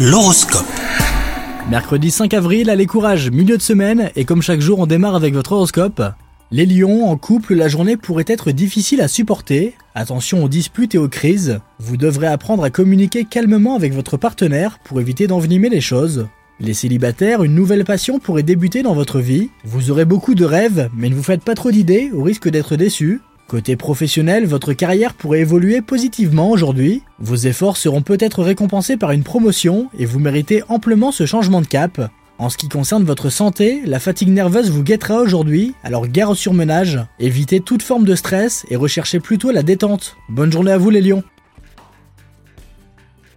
L'horoscope. Mercredi 5 avril, allez courage, milieu de semaine, et comme chaque jour on démarre avec votre horoscope. Les lions, en couple, la journée pourrait être difficile à supporter. Attention aux disputes et aux crises. Vous devrez apprendre à communiquer calmement avec votre partenaire pour éviter d'envenimer les choses. Les célibataires, une nouvelle passion pourrait débuter dans votre vie. Vous aurez beaucoup de rêves, mais ne vous faites pas trop d'idées au risque d'être déçus. Côté professionnel, votre carrière pourrait évoluer positivement aujourd'hui. Vos efforts seront peut-être récompensés par une promotion et vous méritez amplement ce changement de cap. En ce qui concerne votre santé, la fatigue nerveuse vous guettera aujourd'hui, alors gare au surmenage. Évitez toute forme de stress et recherchez plutôt la détente. Bonne journée à vous les lions